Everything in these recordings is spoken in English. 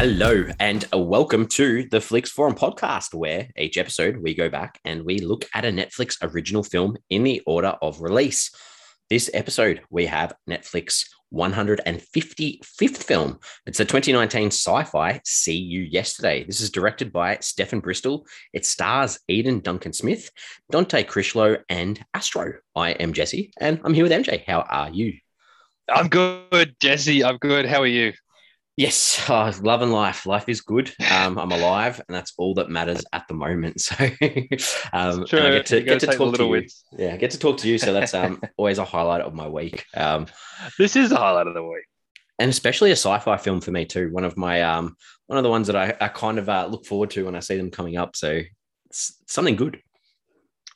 Hello, and welcome to the Flix Forum podcast, where each episode we go back and we look at a Netflix original film in the order of release. This episode, we have Netflix 155th film. It's a 2019 sci fi See You Yesterday. This is directed by Stefon Bristol. It stars Eden Duncan Smith, Dante Crichlow, and Astro. I am Jesse, and I'm here with MJ. How are you? I'm good, Jesse. I'm good. How are you? Yes, oh, love and life. Life is good. Um, I'm alive, and that's all that matters at the moment. So, um, True. I get to, get to talk to you. wins. Yeah, I get to talk to you. So that's um, always a highlight of my week. Um, This is the highlight of the week. and especially a sci-fi film for me too. One of my um, one of the ones that I, I kind of uh, look forward to when I see them coming up. So it's something good.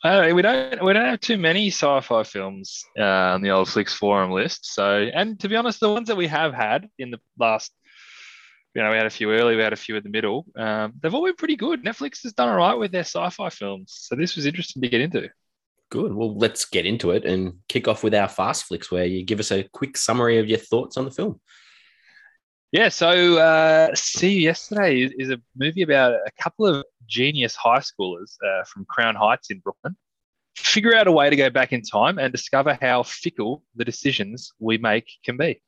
Uh, we don't we don't have too many sci-fi films uh, on the old Flix forum list. So, and to be honest, the ones that we have had in the last, you know, we had a few early, we had a few in the middle. Um, they've all been pretty good. Netflix has done all right with their sci-fi films, so this was interesting to get into. Good. Well, let's get into it and kick off with our fast flicks, where you give us a quick summary of your thoughts on the film. Yeah, so uh, See You Yesterday is, is a movie about a couple of genius high schoolers uh, from Crown Heights in Brooklyn figure out a way to go back in time and discover how fickle the decisions we make can be.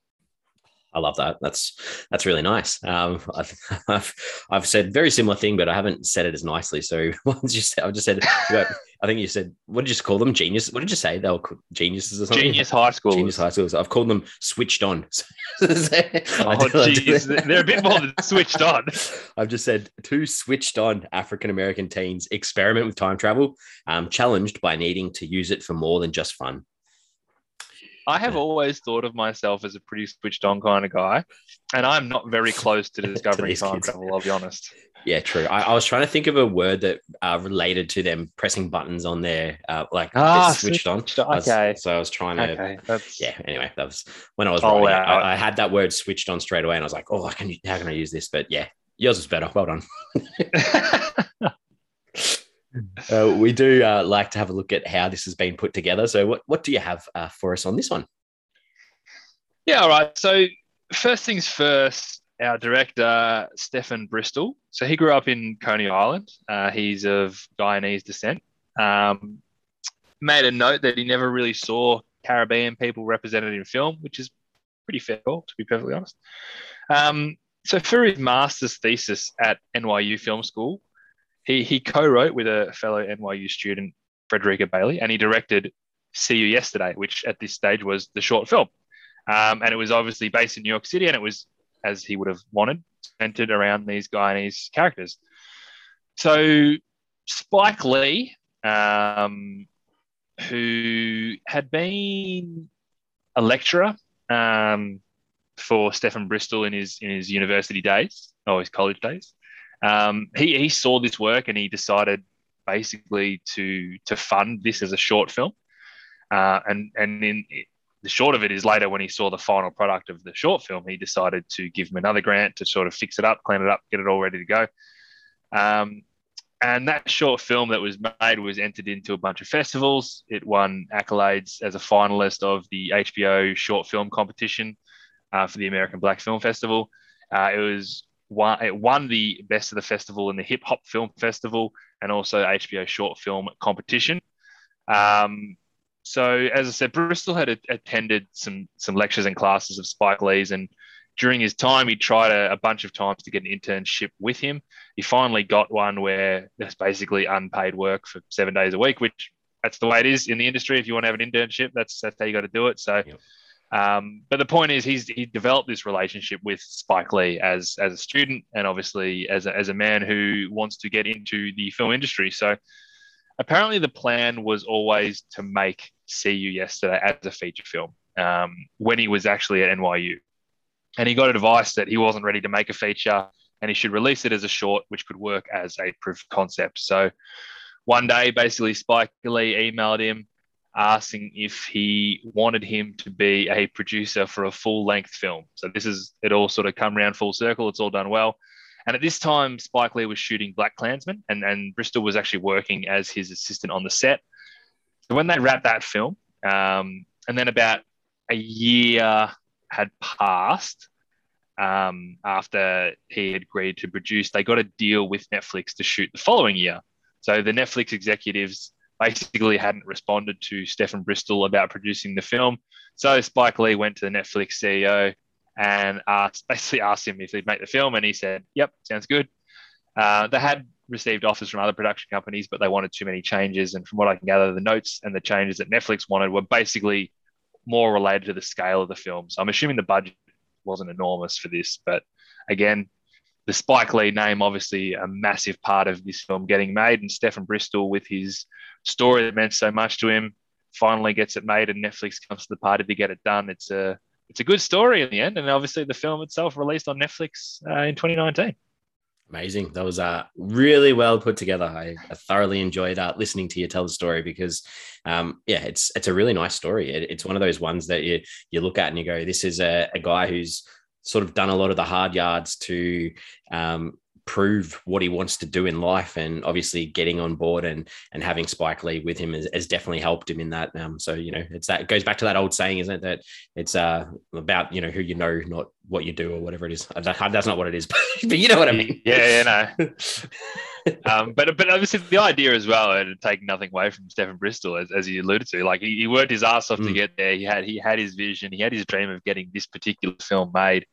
I love that. That's that's really nice. Um, I've, I've I've said very similar thing, but I haven't said it as nicely. So once you said, I just said, I think you said, what did you call them? Genius? What did you say? They were geniuses or something. Genius high schoolers. Genius high schools. I've called them switched on. Oh, I do- I do- jeez. They're a bit more than switched on. I've just said two switched on African American teens experiment with time travel, um, challenged by needing to use it for more than just fun. I have always thought of myself as a pretty switched on kind of guy, and I'm not very close to discovering these time kids. travel, I'll be honest. Yeah, true. I, I was trying to think of a word that uh, related to them pressing buttons on their uh, like Ah, switched on. switched on. I was- Okay. so I was trying to. Okay, that's Yeah. Anyway, that was when I was I'll writing it. allow it. I, I had that word switched on straight away, and I was like, "Oh, I can. How can I use this?" But yeah, yours is better. Well done. Uh, we do uh, like to have a look at how this has been put together. So, what what do you have uh, for us on this one? Yeah, all right. So first things first, our director Stefon Bristol. So he grew up in Coney Island. Uh, he's of Guyanese descent. Um, made a note that he never really saw Caribbean people represented in film, which is pretty fair, to be perfectly honest. Um, so for his master's thesis at NYU Film School, he he co-wrote with a fellow NYU student, Fredrica Bailey, and he directed See You Yesterday, which at this stage was the short film. Um, and it was obviously based in New York City, and it was, as he would have wanted, centered around these Guyanese characters. So Spike Lee, um, who had been a lecturer um, for Stephen Bristol in his in his university days or his college days, um, he he saw this work and he decided basically to to fund this as a short film. Uh, and and in the short of it is later when he saw the final product of the short film, he decided to give him another grant to sort of fix it up, clean it up, get it all ready to go. Um, and that short film that was made was entered into a bunch of festivals. It won accolades as a finalist of the HBO short film competition uh, for the American Black Film Festival. Uh, it was won, it won the best of the festival in the Hip Hop Film Festival and also HBO short film competition. Um, so as I said, Bristol had a- attended some some lectures and classes of Spike Lee's, and during his time, he tried a, a bunch of times to get an internship with him. He finally got one where it's basically unpaid work for seven days a week, which that's the way it is in the industry. If you want to have an internship, that's that's how you got to do it. So. Yep. Um, but the point is, he's he developed this relationship with Spike Lee as as a student, and obviously as a, as a man who wants to get into the film industry. So apparently the plan was always to make See You Yesterday as a feature film um, when he was actually at NYU. And he got advice that he wasn't ready to make a feature and he should release it as a short, which could work as a proof of concept. So one day, basically, Spike Lee emailed him asking if he wanted him to be a producer for a full length film. So this is it all sort of come around full circle. It's all done well. And at this time, Spike Lee was shooting Black Klansman, and, and Bristol was actually working as his assistant on the set. So when they wrapped that film, um, and then about a year had passed, um, after he had agreed to produce, they got a deal with Netflix to shoot the following year. So the Netflix executives basically hadn't responded to Stephen Bristol about producing the film. So Spike Lee went to the Netflix CEO and asked, basically asked him if he'd make the film, and he said, "Yep, sounds good." Uh, they had received offers from other production companies, but they wanted too many changes. And from what I can gather, the notes and the changes that Netflix wanted were basically more related to the scale of the film. So I'm assuming the budget wasn't enormous for this, but again, the Spike Lee name obviously a massive part of this film getting made, and Stephen Bristol with his story that meant so much to him finally gets it made, and Netflix comes to the party to get it done. It's a it's a good story in the end, and obviously the film itself released on Netflix uh, in 2019. Amazing. That was uh, really well put together. I, I thoroughly enjoyed uh, listening to you tell the story because, um, yeah, it's it's a really nice story. It, it's one of those ones that you you look at and you go, this is a, a guy who's sort of done a lot of the hard yards to um, prove what he wants to do in life and obviously getting on board and and having Spike Lee with him has, has definitely helped him in that um so you know it's that it goes back to that old saying isn't it that it's uh about you know who you know not what you do or whatever it is. That's not what it is but you know what I mean. Yeah yeah no. Um but but obviously the idea as well and take nothing away from Stephen Bristol as, as you alluded to like he, he worked his ass off mm. to get there. He had he had his vision. He had his dream of getting this particular film made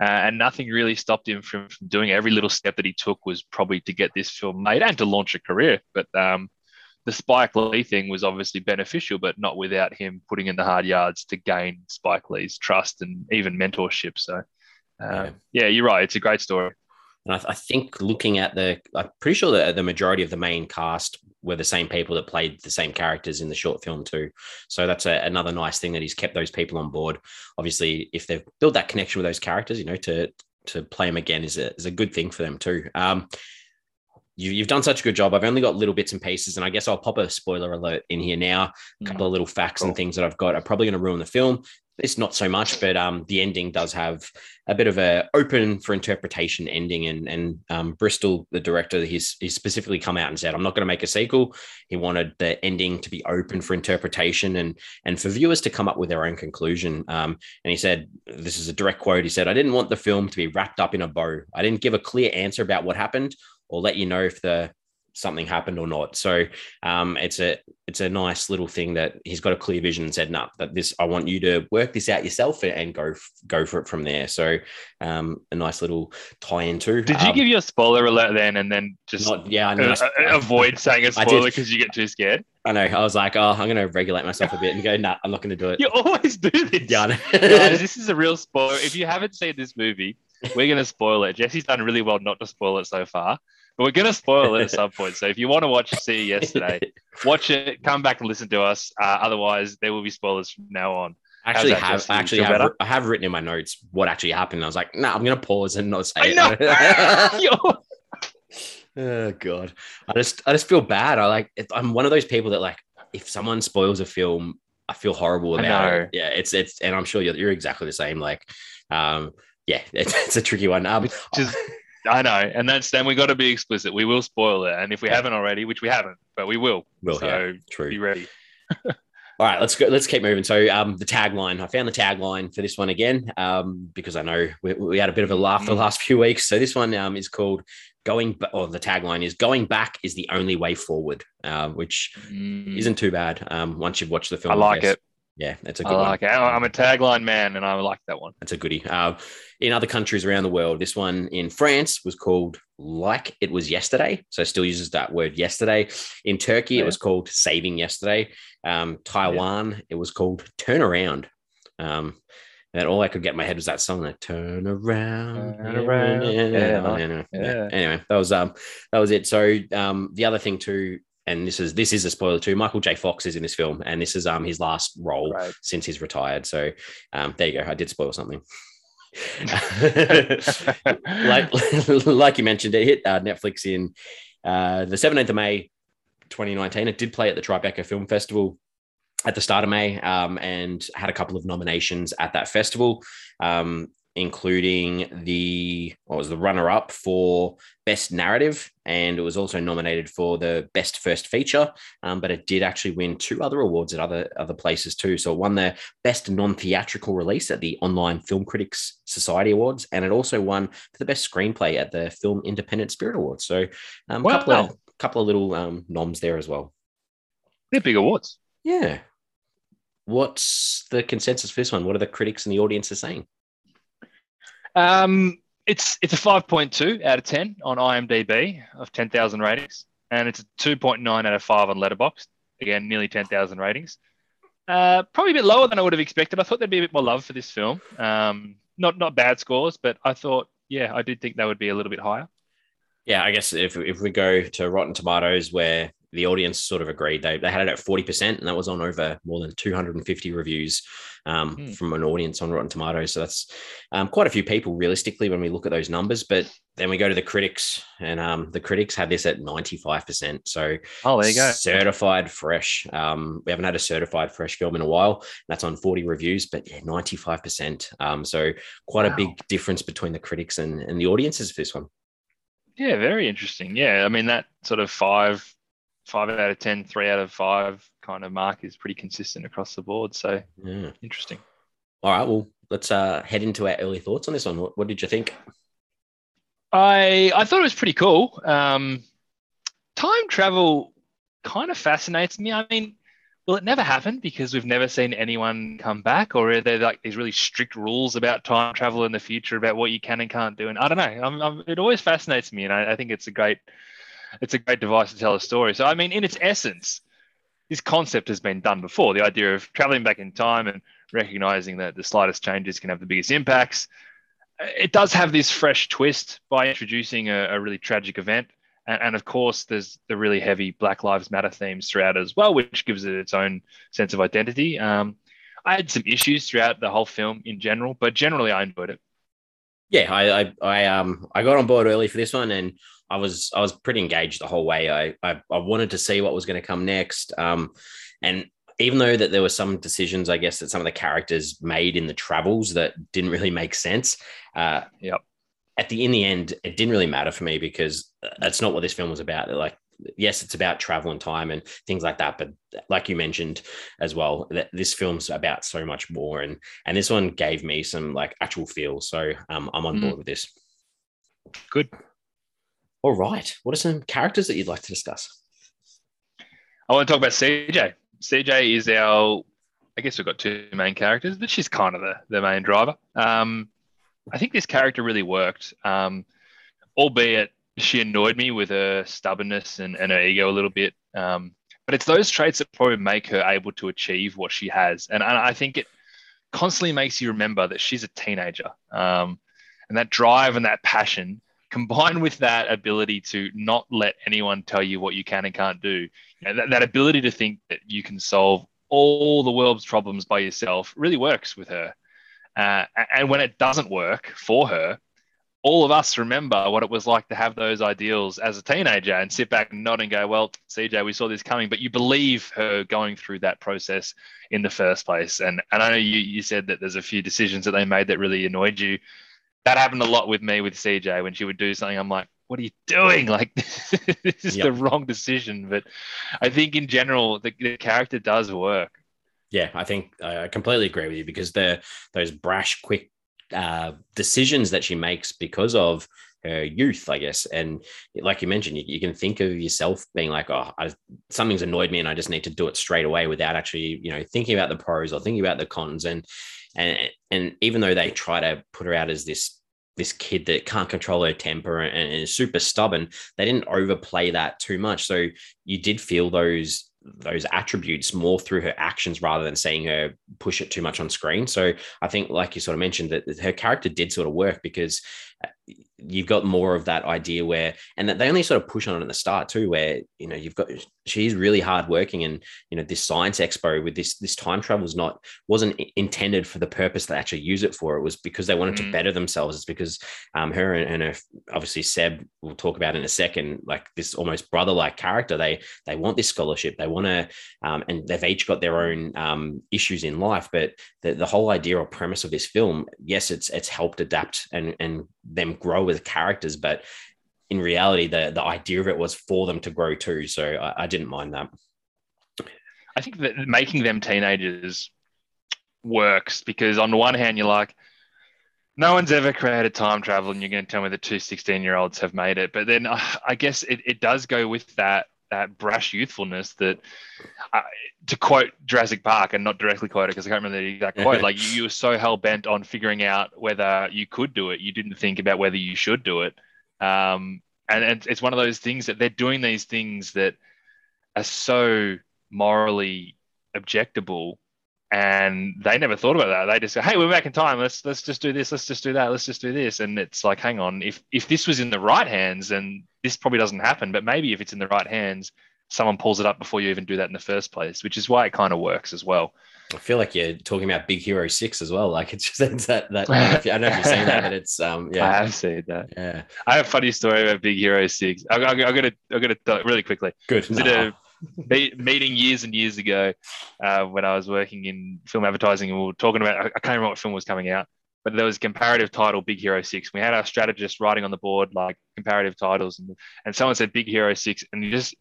uh, and nothing really stopped him from, from doing every little step that he took was probably to get this film made and to launch a career. But um, the Spike Lee thing was obviously beneficial, but not without him putting in the hard yards to gain Spike Lee's trust and even mentorship. So, uh, yeah. yeah, you're right. It's a great story. And I, I, think looking at the, I'm pretty sure that the majority of the main cast were the same people that played the same characters in the short film too. So that's a, another nice thing that he's kept those people on board. Obviously, if they've built that connection with those characters, you know, to to play them again is a, is a good thing for them too. Um, you, have done such a good job. I've only got little bits and pieces, and I guess I'll pop a spoiler alert in here now. A couple mm. of little facts cool. and things that I've got are probably going to ruin the film. It's not so much, but um, the ending does have a bit of a open for interpretation ending. And and um, Bristol, the director, he's he's specifically come out and said, "I'm not going to make a sequel." He wanted the ending to be open for interpretation and and for viewers to come up with their own conclusion. Um, and he said, "This is a direct quote." He said, "I didn't want the film to be wrapped up in a bow. I didn't give a clear answer about what happened." Or let you know if the something happened or not. So um, it's a it's a nice little thing that he's got a clear vision and said, "No, nah, that this I want you to work this out yourself and go go for it from there." So um, a nice little tie in too. Did you um, give your spoiler alert then, and then just not, yeah, I uh, avoid saying a spoiler because you get too scared? I know. I was like, oh, I'm going to regulate myself a bit and go, no, nah, I'm not going to do it. You always do this. Yeah, Guys, this is a real spoiler. If you haven't seen this movie, we're going to spoil it. Jesse's done really well not to spoil it so far. But we're going to spoil it at some point. So if you want to watch See Yesterday, watch it, come back and listen to us. Uh, otherwise, there will be spoilers from now on. Actually have I actually have, I have written in my notes what actually happened. I was like, no, nah, I'm going to pause and not say I it. oh god, I just I just feel bad. I like I'm one of those people that like if someone spoils a film, I feel horrible about it. Yeah, it's it's and I'm sure you're you're exactly the same. Like, um, yeah, it's, it's a tricky one. Um, just I know, and that's then we got to be explicit. We will spoil it, and if we haven't already, which we haven't, but we will. We'll so yeah, true. Be ready. All right, let's go. Let's keep moving. So, um, the tagline. I found the tagline for this one again, um, because I know we, we had a bit of a laugh mm. the last few weeks. So this one um is called "Going." Or the tagline is "Going back is the only way forward," uh, which mm. isn't too bad. Um, once you've watched the film, I like it. Yeah, it's a good I like one. It. I'm a tagline man, and I like that one. That's a goodie. Uh, in other countries around the world, this one in France was called "Like It Was Yesterday," so still uses that word "yesterday." In Turkey, yeah. it was called "Saving Yesterday." Um, Taiwan, yeah. it was called "Turn Around." Um, and all I could get in my head was that song, that "Turn Around." Turn around. Yeah, yeah. Anyway, that was um, that was it. So um, the other thing too and this is this is a spoiler too. Michael J. Fox is in this film, and this is um his last role right. since he's retired. So um, there you go. I did spoil something. like like you mentioned, it hit uh, Netflix in uh, the 17th of May, 2019. It did play at the Tribeca Film Festival at the start of May, um, and had a couple of nominations at that festival. Um, including the what was the runner up for best narrative, and it was also nominated for the best first feature. Um, but it did actually win two other awards at other other places too. So it won the best non theatrical release at the Online Film Critics Society Awards, and it also won for the best screenplay at the Film Independent Spirit Awards. So um, a couple of couple of little um, noms there as well. They're big awards. Yeah. What's the consensus for this one? What are the critics and the audience are saying? Um, it's it's a five point two out of ten on IMDb of ten thousand ratings, and it's a two point nine out of five on Letterboxd. Again, nearly ten thousand ratings. Uh, probably a bit lower than I would have expected. I thought there'd be a bit more love for this film. Um, not not bad scores, but I thought, yeah, I did think that would be a little bit higher. Yeah, I guess if if we go to Rotten Tomatoes, where the audience sort of agreed. They, they had it at 40%, and that was on over more than 250 reviews um, mm. from an audience on Rotten Tomatoes. So that's um, quite a few people realistically when we look at those numbers. But then we go to the critics, and um, the critics had this at 95%. So, oh, there you go. Certified fresh. Um, we haven't had a certified fresh film in a while. That's on 40 reviews, but yeah, 95%. Um, so, quite wow. a big difference between the critics and, and the audiences for this one. Yeah, very interesting. Yeah, I mean that sort of five five out of ten, three out of five kind of mark is pretty consistent across the board. So yeah. interesting. All right. Well, let's uh, head into our early thoughts on this one. What, what did you think? I I thought it was pretty cool. Um, time travel kind of fascinates me. I mean, will it never happen because we've never seen anyone come back, or are there like these really strict rules about time travel in the future about what you can and can't do? And I don't know. I'm, I'm, it always fascinates me, and I, I think it's a great it's a great device to tell a story. So, I mean, in its essence, this concept has been done before. The idea of traveling back in time and recognizing that the slightest changes can have the biggest impacts. It does have this fresh twist by introducing a, a really tragic event. And, and, of course, there's the really heavy Black Lives Matter themes throughout as well, which gives it its own sense of identity. Um, I had some issues throughout the whole film in general, but generally I enjoyed it. Yeah, I, I, I um I got on board early for this one, and I was I was pretty engaged the whole way. I I, I wanted to see what was going to come next. Um, and even though that there were some decisions, I guess that some of the characters made in the travels that didn't really make sense. Uh, yep. At the in the end, it didn't really matter for me because that's not what this film was about. Like, yes, it's about travel and time and things like that, but like you mentioned as well, that this film's about so much more. And and this one gave me some like actual feel. So um, I'm on mm. board with this. Good. All right. What are some characters that you'd like to discuss? I want to talk about CJ. CJ is our, I guess we've got two main characters, but she's kind of the, the main driver. Um, I think this character really worked, um, albeit she annoyed me with her stubbornness and, and her ego a little bit. Um, but it's those traits that probably make her able to achieve what she has. And, and I think it constantly makes you remember that she's a teenager. Um, and that drive and that passion combined with that ability to not let anyone tell you what you can and can't do, you know, that, that ability to think that you can solve all the world's problems by yourself really works with her. Uh, and when it doesn't work for her, all of us remember what it was like to have those ideals as a teenager and sit back and nod and go, Well, CJ, we saw this coming, but you believe her going through that process in the first place. And, and I know you, you said that there's a few decisions that they made that really annoyed you that happened a lot with me with CJ when she would do something. I'm like, what are you doing? Like, this is yep. the wrong decision. But I think in general, the, the character does work. Yeah, I think I completely agree with you because the those brash, quick uh, decisions that she makes because of her youth, I guess. And like you mentioned, you, you can think of yourself being like, oh, I, something's annoyed me and I just need to do it straight away without actually, you know, thinking about the pros or thinking about the cons. And and and even though they try to put her out as this this kid that can't control her temper and, and is super stubborn, they didn't overplay that too much. So you did feel those those attributes more through her actions rather than seeing her push it too much on screen. So I think, like you sort of mentioned, that her character did sort of work because you've got more of that idea where and that they only sort of push on it at the start too where you know you've got she's really hardworking and you know this science expo with this this time travel is not wasn't intended for the purpose they actually use it for. It was because they wanted mm. to better themselves. It's because um her and, and her obviously seb we'll talk about in a second like this almost brother like character. They they want this scholarship. They want to um, and they've each got their own um, issues in life but the, the whole idea or premise of this film yes it's it's helped adapt and and them grow as characters but in reality, the the idea of it was for them to grow too. So I, I didn't mind that. I think that making them teenagers works because on the one hand, you're like, no one's ever created time travel, and you're going to tell me that two 16 year olds have made it. But then uh, I guess it, it does go with that that brash youthfulness that, uh, to quote Jurassic Park and not directly quote it because I can't remember the exact quote, like you, you were so hell bent on figuring out whether you could do it, you didn't think about whether you should do it. Um, and, and it's one of those things that they're doing these things that are so morally objectable and they never thought about that. They just go, "Hey, we're back in time. Let's let's just do this. Let's just do that. Let's just do this." And it's like, hang on, if if this was in the right hands, then this probably doesn't happen. But maybe if it's in the right hands, someone pulls it up before you even do that in the first place, which is why it kind of works as well. I feel like you're talking about Big Hero Six as well. Like it's just it's that that I don't know if you've seen that, but it's um yeah. I have seen that. Yeah, I have a funny story about Big Hero Six. I, I, I got to I'm gonna really quickly. Good. Nah. a meeting years and years ago uh, when I was working in film advertising, and we were talking about I can't remember what film was coming out, but there was a comparative title Big Hero Six. We had our strategist writing on the board like comparative titles, and and someone said Big Hero Six, and he just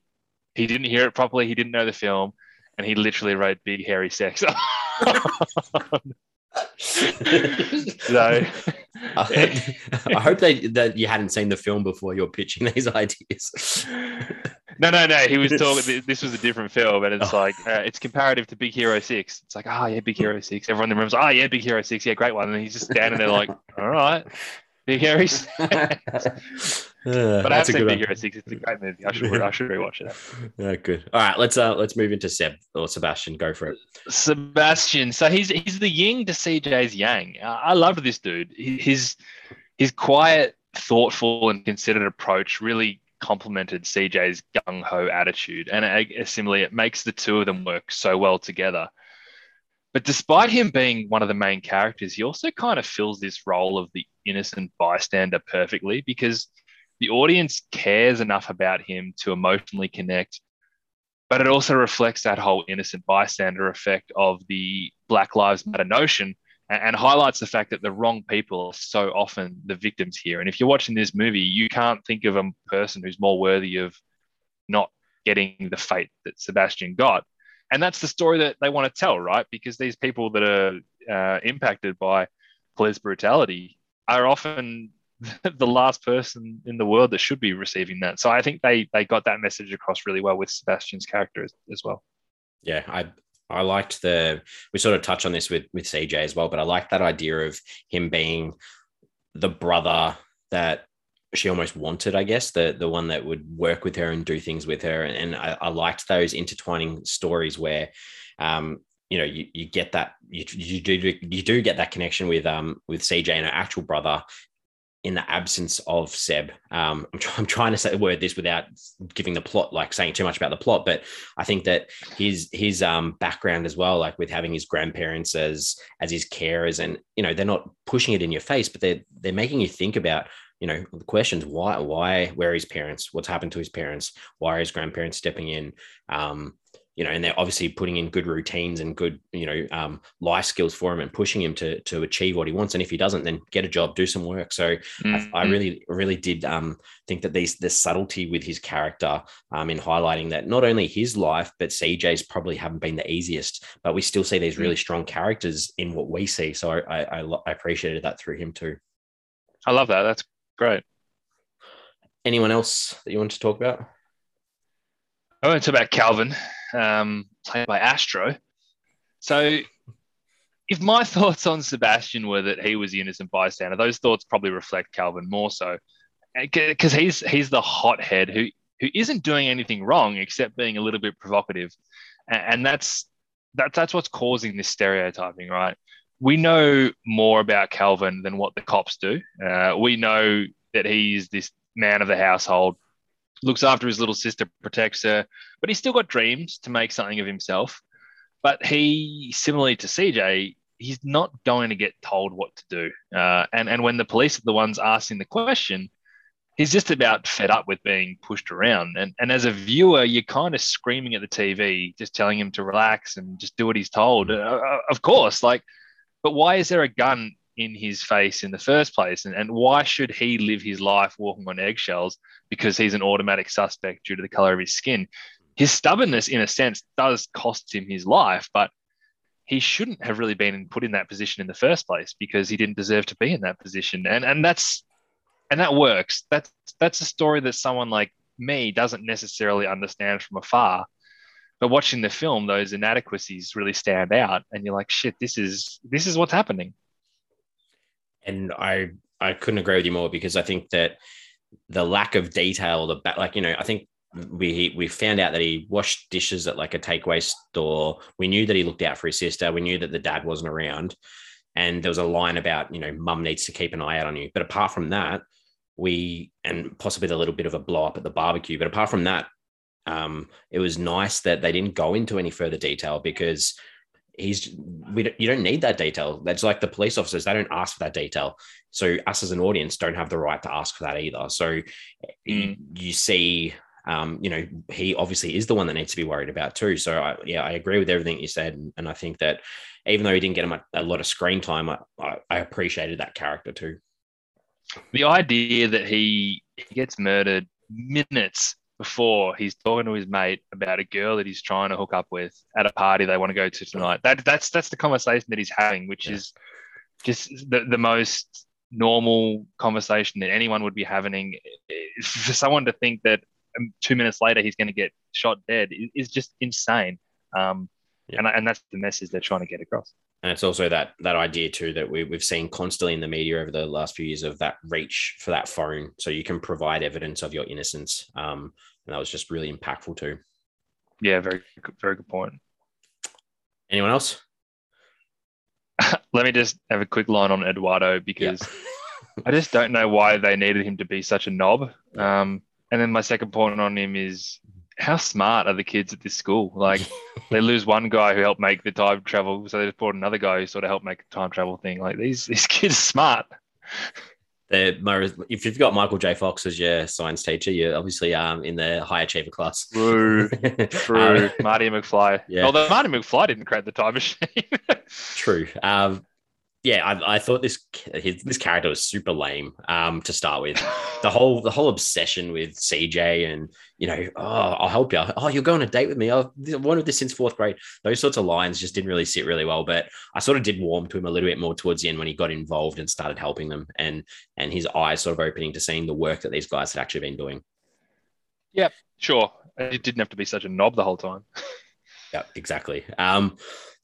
he didn't hear it properly. He didn't know the film, and he literally wrote Big Hairy Sex. so, I, I hope they, that you hadn't seen the film before you're pitching these ideas. no, no, no. He was talking. This was a different film, and it's oh. like uh, it's comparative to Big Hero Six. It's like, oh yeah, Big Hero Six. Everyone in the room's, oh yeah, Big Hero Six. Yeah, great one. And he's just standing there like, all right, Big Hairy. Uh, but I have seen Big Hero Six. It's a great movie. I should I should rewatch it. Yeah, good. All right, let's uh let's move into Seb or Sebastian. Go for it. Sebastian. So he's he's the yin to CJ's yang. I love this dude. His his quiet, thoughtful, and considered approach really complemented CJ's gung ho attitude, and uh, similarly, it makes the two of them work so well together. But despite him being one of the main characters, he also kind of fills this role of the innocent bystander perfectly because the audience cares enough about him to emotionally connect, but it also reflects that whole innocent bystander effect of the Black Lives Matter notion and, and highlights the fact that the wrong people are so often the victims here. And if you're watching this movie, you can't think of a person who's more worthy of not getting the fate that Sebastian got. And that's the story that they want to tell, right? Because these people that are uh, impacted by police brutality are often the last person in the world that should be receiving that. So I think they they got that message across really well with Sebastian's character as, as well. Yeah, I I liked the we sort of touch on this with with CJ as well, but I like that idea of him being the brother that she almost wanted, I guess, the the one that would work with her and do things with her. And, I, I, liked those intertwining stories where um, you know, you, you get that you, you do you do get that connection with um with CJ and her actual brother in the absence of Seb. Um, I'm, I'm, trying to say the word this without giving the plot, like saying too much about the plot, but I think that his his um, background as well, like with having his grandparents as as his carers, and you know they're not pushing it in your face, but they're they're making you think about you know the questions why why where are his parents what's happened to his parents why are his grandparents stepping in um, you know, and they're obviously putting in good routines and good, you know, um, life skills for him and pushing him to to achieve what he wants. And if he doesn't, then get a job, do some work. So mm-hmm. I, I, mm. really, really did um, think that these the subtlety with his character um, in highlighting that not only his life, but CJ's probably haven't been the easiest, but we still see these really mm. strong characters in what we see. So I, I, I appreciated that through him too. I love that. That's great. Anyone else that you want to talk about? I want to talk about Calvin um, played by Astro. So, if my thoughts on Sebastian were that he was the innocent bystander, those thoughts probably reflect Calvin more so, because he's he's the hothead who who isn't doing anything wrong except being a little bit provocative, and, and that's that, that's what's causing this stereotyping, right? We know more about Calvin than what the cops do. Uh, we know that he's this man of the household, looks after his little sister, protects her, but he's still got dreams to make something of himself. But he, similarly to CJ, he's not going to get told what to do. Uh, and and when the police are the ones asking the question, he's just about fed up with being pushed around. And and as a viewer, you're kind of screaming at the TV, just telling him to relax and just do what he's told. Uh, uh, of course, like, but why is there a gun in his face in the first place? And, and why should he live his life walking on eggshells because he's an automatic suspect due to the color of his skin? His stubbornness, in a sense, does cost him his life, but he shouldn't have really been put in that position in the first place because he didn't deserve to be in that position. And and that's and that works. That's that's a story that someone like me doesn't necessarily understand from afar. But watching the film, those inadequacies really stand out, and you're like, shit, this is this is what's happening. And I I couldn't agree with you more because I think that the lack of detail, the like you know, I think we we found out that he washed dishes at like a takeaway store. We knew that he looked out for his sister. We knew that the dad wasn't around, and there was a line about you know mum needs to keep an eye out on you. But apart from that, we and possibly a little bit of a blow up at the barbecue. But apart from that, um, it was nice that they didn't go into any further detail because he's we don't, you don't need that detail. That's like the police officers; they don't ask for that detail. So us as an audience don't have the right to ask for that either. So mm. you, see um, you know, he obviously is the one that needs to be worried about too. So I, yeah, I agree with everything you said, and I think that even though he didn't get a, a lot of screen time, I, I, I appreciated that character too. The idea that he he gets murdered minutes before he's talking to his mate about a girl that he's trying to hook up with at a party they want to go to tonight. That that's that's the conversation that he's having, which yeah. is just the, the most normal conversation that anyone would be having. For someone to think that two minutes later he's going to get shot dead is just insane. Um, yeah. and, and that's the message they're trying to get across. And it's also that that idea too that we, we've seen constantly in the media over the last few years of that reach for that phone, so you can provide evidence of your innocence. Um, and that was just really impactful too. Yeah, very very good point. Anyone else? Let me just have a quick line on Eduardo because yeah. I just don't know why they needed him to be such a knob. Um, and then my second point on him is how smart are the kids at this school? Like they lose one guy who helped make the time travel, so they just brought another guy who sort of helped make the time travel thing. Like these these kids are smart. They're, if you've got Michael J. Fox as your science teacher, you're obviously um in the high achiever class. True, true. Um, Marty McFly. Yeah. Although Marty McFly didn't create the time machine. true. Um, yeah, I, I, thought this his, this character was super lame um, to start with. The whole the whole obsession with CJ and you know, oh, I'll help you. Oh, you're going on a date with me. I've wanted this since fourth grade. Those sorts of lines just didn't really sit really well. But I sort of did warm to him a little bit more towards the end when he got involved and started helping them, and and his eyes sort of opening to seeing the work that these guys had actually been doing. Yep, sure. It didn't have to be such a knob the whole time. yeah, exactly. Um,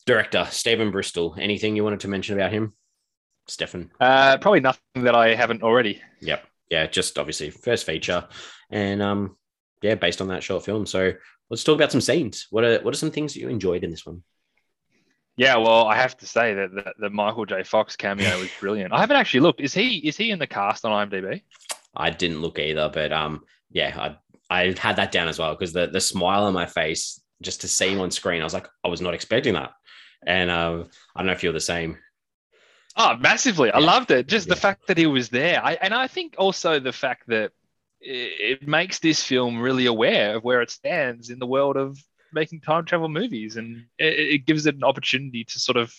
Director Stephen Bristol. Anything you wanted to mention about him, Stefon? Uh, probably nothing that I haven't already. Yep. Yeah, just obviously first feature, and um, yeah, based on that short film. So let's talk about some scenes. What are what are some things that you enjoyed in this one? Yeah, well, I have to say that the, the Michael J. Fox cameo was brilliant. I haven't actually looked. Is he is he in the cast on IMDb? I didn't look either, but um, yeah, I I had that down as well because the the smile on my face just to see him on screen, I was like, I was not expecting that. And uh, I don't know if you're the same. Oh, massively. Yeah. I loved it. Just yeah. the fact that he was there. I, and I think also the fact that it, it makes this film really aware of where it stands in the world of making time travel movies. And it, it gives it an opportunity to sort of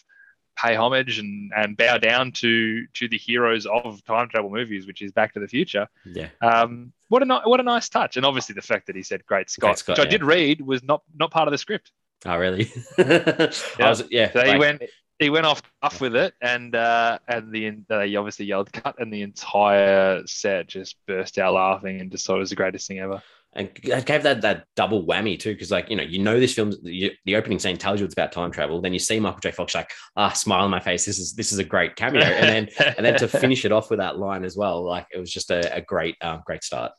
pay homage and, and bow down to to the heroes of time travel movies, which is Back to the Future. Yeah. Um, what a what a nice touch, and obviously the fact that he said "Great Scott,", Great Scott which yeah. I did read was not not part of the script. Oh, really? yeah. Was, yeah. So like, he went he went off off with it, and uh, and the they obviously yelled cut, and the entire set just burst out laughing and just thought it was the greatest thing ever. And it gave that that double whammy too, because like you know you know this film, the, the, opening scene tells you it's about time travel. Then you see Michael J. Fox like ah smile on my face. This is this is a great cameo, and then and then to finish it off with that line as well, like it was just a, a great um, great start.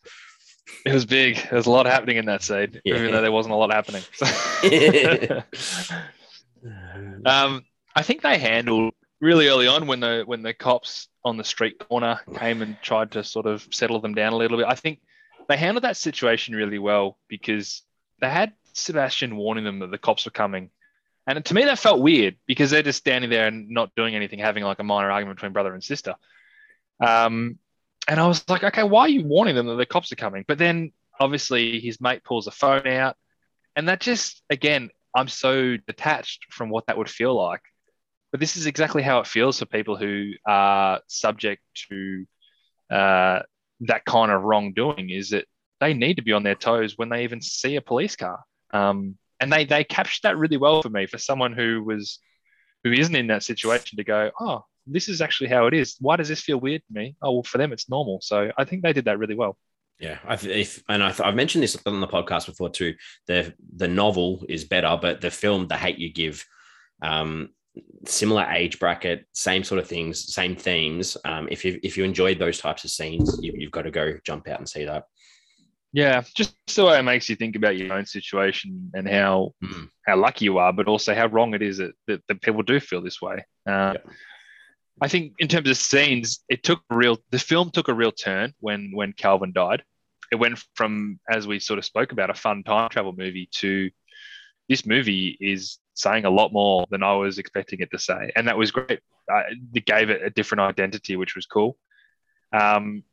It was big. There was a lot happening in that scene, yeah. even though there wasn't a lot happening. um, I think they handled really early on when the when the cops on the street corner came and tried to sort of settle them down a little bit. I think they handled that situation really well because they had Sebastian warning them that the cops were coming. And to me, that felt weird because they're just standing there and not doing anything, having like a minor argument between brother and sister. Um, and I was like, okay, why are you warning them that the cops are coming? But then obviously his mate pulls the phone out. And that just, again, I'm so detached from what that would feel like. But this is exactly how it feels for people who are subject to uh, that kind of wrongdoing is that they need to be on their toes when they even see a police car. Um, and they they captured that really well for me for someone who was who isn't in that situation to go, oh, this is actually how it is. Why does this feel weird to me? Oh, well, for them it's normal. So I think they did that really well. Yeah, I've, if, and I've, I've mentioned this on the podcast before too. The the novel is better, but the film, The Hate You Give, um, similar age bracket, same sort of things, same themes. Um, if you if you enjoyed those types of scenes, you, you've got to go jump out and see that. Yeah, just the way it makes you think about your own situation and how mm. how lucky you are, but also how wrong it is that, that, that people do feel this way. Uh, yeah. I think in terms of scenes, it took real. The film took a real turn when when Calvin died. It went from, as we sort of spoke about, a fun time travel movie to this movie is saying a lot more than I was expecting it to say, and that was great. Uh, it gave it a different identity, which was cool. Um,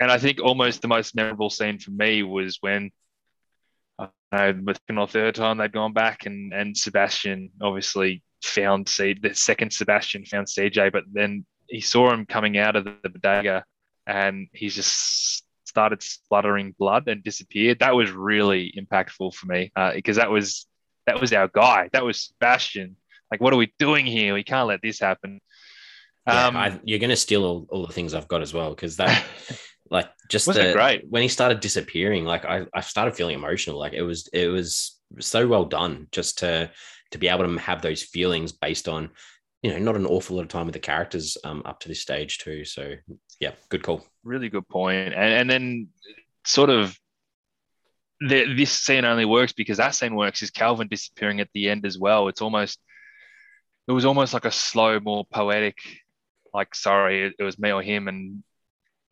and I think almost the most memorable scene for me was when I know the second or third time they'd gone back and and Sebastian obviously found C the second Sebastian found CJ, but then he saw him coming out of the, the bodega and he just started spluttering blood and disappeared. That was really impactful for me because uh, that was that was our guy. That was Sebastian. Like, what are we doing here? We can't let this happen. Um, yeah, I, you're going to steal all, all the things I've got as well because that Like just the, great when he started disappearing, like I, I started feeling emotional. Like it was it was so well done just to to be able to have those feelings based on you know not an awful lot of time with the characters um, up to this stage too. So yeah, good call. Really good point. And and then sort of the, this scene only works because that scene works is Calvin disappearing at the end as well. It's almost it was almost like a slow, more poetic, like sorry, it, it was me or him, and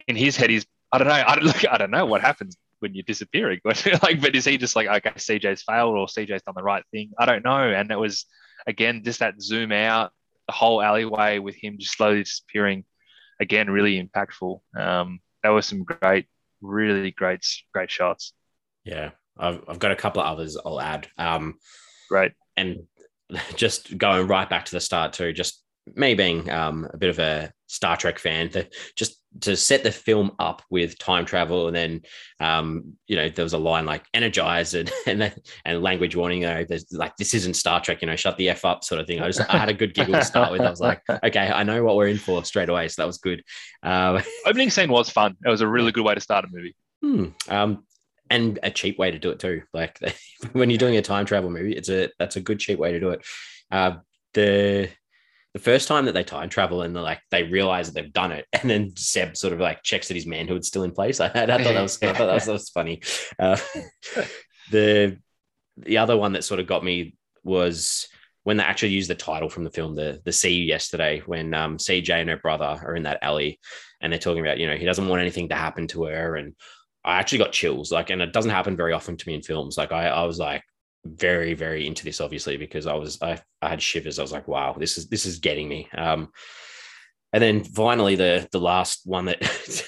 in his head, he's I don't know. I don't. I don't know what happens when you're disappearing. like, but is he just like okay, CJ's failed or CJ's done the right thing? I don't know. And it was again just that zoom out, the whole alleyway with him just slowly disappearing. Again, really impactful. Um, that was some great, really great, great shots. Yeah, I've, I've got a couple of others I'll add. Um, right. And just going right back to the start too, just me being um, a bit of a Star Trek fan, to just to set the film up with time travel, and then um, you know there was a line like "energize" and and, and language warning. You know, there's like this isn't Star Trek. You know, shut the f up, sort of thing. I just I had a good giggle to start with. I was like, okay, I know what we're in for straight away, so that was good. Um, Opening scene was fun. It was a really good way to start a movie. Hmm. Um, and a cheap way to do it too. Like when you're doing a time travel movie, it's a that's a good cheap way to do it. Uh, the the first time that they time travel and they're like they realize that they've done it, and then Seb sort of like checks that his manhood's still in place. I, I thought that was I thought that was, that was funny. Uh, the the other one that sort of got me was when they actually used the title from the film, the the See You Yesterday, when um, CJ and her brother are in that alley, and they're talking about you know he doesn't want anything to happen to her, and I actually got chills. Like, and it doesn't happen very often to me in films. Like, I I was like, very very into this obviously because i was i, I had shivers. I was like wow this is this is getting me. Um and then finally the the last one that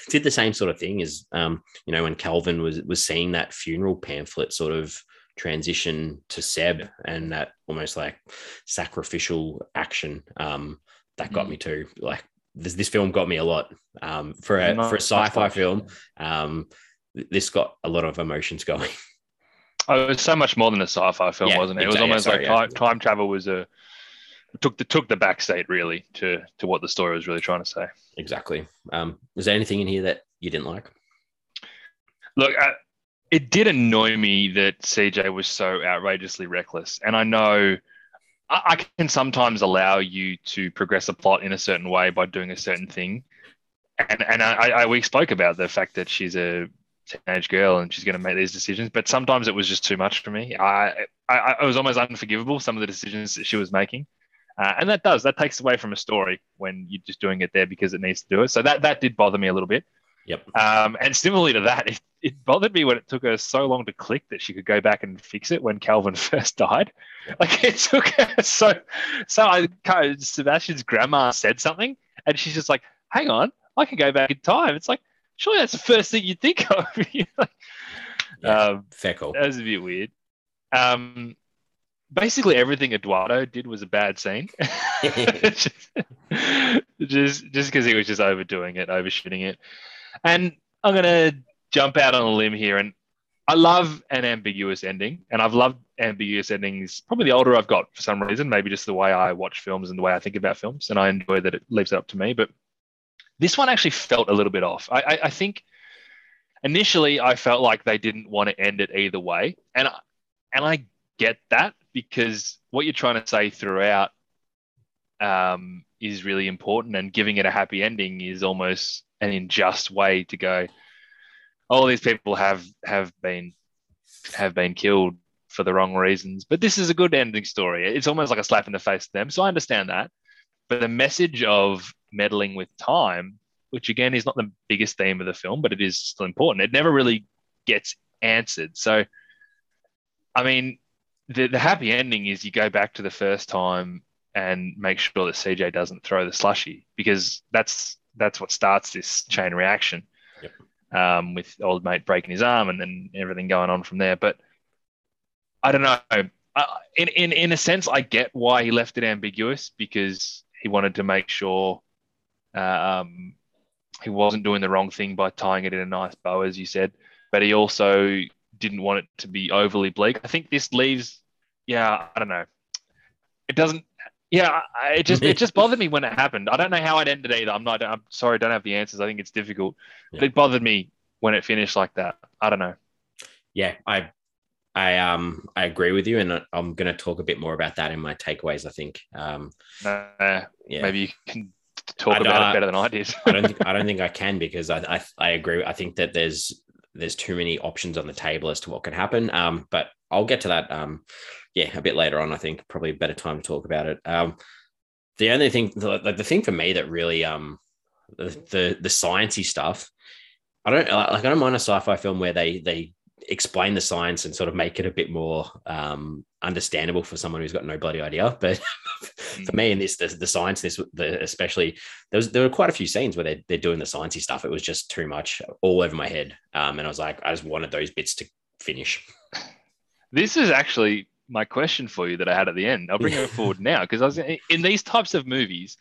did the same sort of thing is um you know when calvin was was seeing that funeral pamphlet sort of transition to seb and that almost like sacrificial action um that got mm. me too. Like this, this film got me a lot. Um for a for a sci-fi film um this got a lot of emotions going Oh, it was so much more than a sci-fi film, yeah, wasn't it? It was almost yeah, sorry, like time, time, travel was a took the took the back seat really to to what the story was really trying to say. Exactly. Um, was there anything in here that you didn't like? Look, I, it did annoy me that CJ was so outrageously reckless, and I know I, I can sometimes allow you to progress a plot in a certain way by doing a certain thing, and and I, I we spoke about the fact that she's a teenage girl and she's going to make these decisions. But sometimes it was just too much for me. I, I, I was almost unforgivable some of the decisions that she was making. Uh, and that does that takes away from a story when you're just doing it there because it needs to do it. So that that did bother me a little bit. Yep. Um, and similarly to that, it, it bothered me when it took her so long to click that she could go back and fix it when Calvin first died. Like it took her so so I Sebastian's grandma said something and she's just like, hang on, I can go back in time. It's like, surely that's the first thing you'd think of. yeah, um, fair call. That was a bit weird. Um, basically everything Eduardo did was a bad scene. just just because he was just overdoing it, overshooting it. And I'm gonna jump out on a limb here and I love an ambiguous ending, and I've loved ambiguous endings probably the older I've got for some reason, maybe just the way I watch films and the way I think about films, and I enjoy that it leaves it up to me. But this one actually felt a little bit off. I, I, I think initially I felt like they didn't want to end it either way, and and I get that because what you're trying to say throughout um, is really important, and giving it a happy ending is almost an unjust way to go. All these people have have been have been killed for the wrong reasons, but this is a good ending story. It's almost like a slap in the face to them, so I understand that. But the message of meddling with time, which again is not the biggest theme of the film, but it is still important. It never really gets answered. So, I mean, the, the happy ending is you go back to the first time and make sure that CJ doesn't throw the slushy because that's that's what starts this chain reaction yep. um, with old mate breaking his arm and then everything going on from there. But I don't know. Uh, in, in in a sense, I get why he left it ambiguous because he wanted to make sure um, he wasn't doing the wrong thing by tying it in a nice bow, as you said. But he also didn't want it to be overly bleak. I think this leaves yeah, I don't know. It doesn't. Yeah, it just it just bothered me when it happened. I don't know how it ended either. I'm not. I'm sorry, I don't have the answers. I think it's difficult. Yeah. But it bothered me when it finished like that. I don't know. Yeah, I I um I agree with you, and I'm going to talk a bit more about that in my takeaways. I think. Um, uh, yeah. Maybe you can talk I, about I, it better than I did. I don't think I don't think I can because I, I I agree. I think that there's there's too many options on the table as to what can happen. Um, but I'll get to that. Um, yeah, a bit later on. I think probably a better time to talk about it. Um, the only thing, the, the thing for me that really, um, the the, the sciencey stuff, I don't like. I don't mind a sci-fi film where they they explain the science and sort of make it a bit more um, understandable for someone who's got no bloody idea. But for me, in this, the, the science, this the, especially, there was there were quite a few scenes where they're, they're doing the sciencey stuff. It was just too much all over my head, um, and I was like, I just wanted those bits to finish. This is actually my question for you that I had at the end. I'll bring it forward now because I was in these types of movies.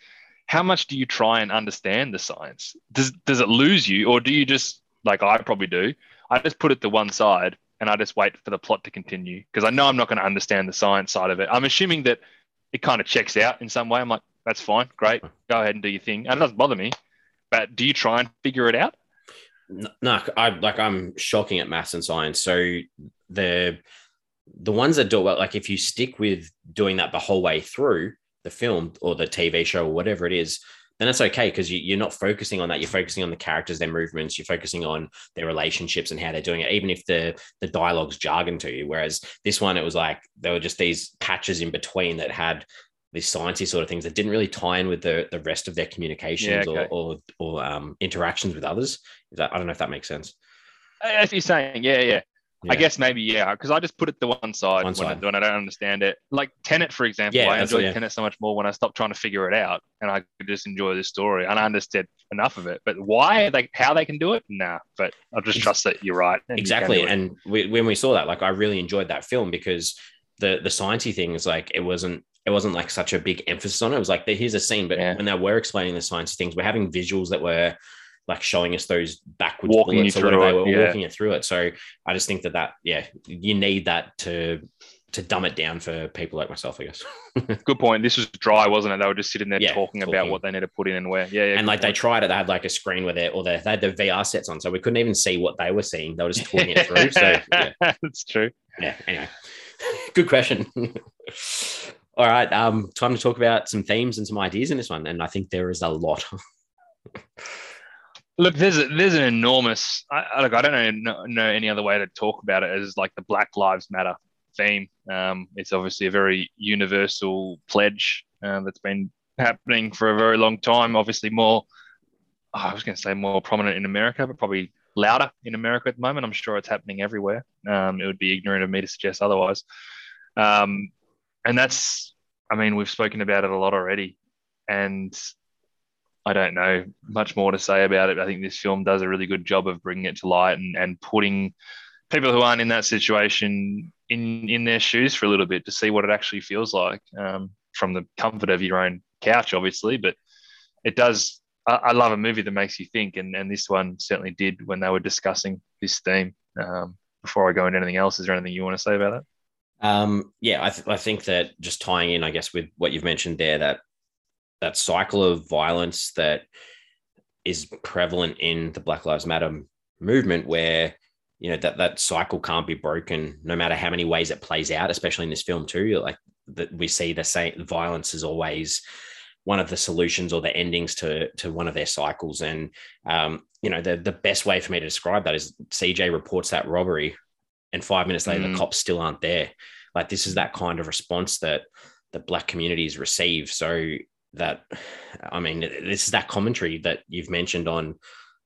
How much do you try and understand the science? Does does it lose you, or do you just like I probably do? I just put it to one side and I just wait for the plot to continue because I know I'm not going to understand the science side of it. I'm assuming that it kind of checks out in some way. I'm like, that's fine, great, go ahead and do your thing, and it doesn't bother me. But do you try and figure it out? No, I like I'm shocking at maths and science. So the the ones that do it, like if you stick with doing that the whole way through the film or the TV show or whatever it is, then it's okay because you, are not focusing on that. You're focusing on the characters, their movements. You're focusing on their relationships and how they're doing it, even if the the dialogue's jargon to you. Whereas this one, it was like there were just these patches in between that had these sciencey sort of things that didn't really tie in with the the rest of their communications yeah, okay. or or, or um, interactions with others. That, I don't know if that makes sense. As you're saying, yeah, yeah. Yeah. I guess maybe yeah, because I just put it to one side, one side. When, I, when, I, don't understand it. Like Tenet, for example, yeah, I enjoyed yeah. Tenet so much more when I stopped trying to figure it out, and I could just enjoy the story, and I understood enough of it. But why they how they can do it? Nah, but I just trust that you're right. And exactly, and we, when we saw that, like I really enjoyed that film because the the sciencey things, like it wasn't it wasn't like such a big emphasis on it. It was like here's a scene, but yeah. when they were explaining the science things, we're having visuals that were like showing us those backwards walking bullets or whatever they were yeah. walking it through it. So I just think that that yeah, you need that to to dumb it down for people like myself, I guess. Good point. This was dry, wasn't it? They were just sitting there yeah, talking, talking, about what they need to put in and where. Yeah, yeah. And like point. they tried it, they had like a screen where they or they, they had the VR sets on, so we couldn't even see what they were seeing. They were just talking it through. So yeah. that's true. Yeah. Anyway, good question. All right, um, time to talk about some themes and some ideas in this one, and I think there is a lot. Look, there's there's an enormous. I, look, I don't know, know any other way to talk about it as like the Black Lives Matter theme. Um, it's obviously a very universal pledge uh, that's been happening for a very long time. Obviously, more, oh, I was going to say more prominent in America, but probably louder in America at the moment. I'm sure it's happening everywhere. Um, it would be ignorant of me to suggest otherwise. Um, and that's, I mean, we've spoken about it a lot already. And I don't know much more to say about it. I think this film does a really good job of bringing it to light and, and putting people who aren't in that situation in in their shoes for a little bit to see what it actually feels like um, from the comfort of your own couch, obviously. But it does. I, I, love a movie that makes you think, and and this one certainly did when they were discussing this theme. Um, before I go into anything else, is there anything you want to say about it? Um, yeah, I, th- I think that just tying in, I guess, with what you've mentioned there, that that cycle of violence that is prevalent in the Black Lives Matter movement, where you know that that cycle can't be broken no matter how many ways it plays out especially in this film too. Like that we see the same violence is always one of the solutions or the endings to to one of their cycles. And um, you know the the best way for me to describe that is CJ reports that robbery and 5 minutes later mm. the cops still aren't there. Like this is that kind of response that the black communities receive so that i mean this is that commentary that you've mentioned on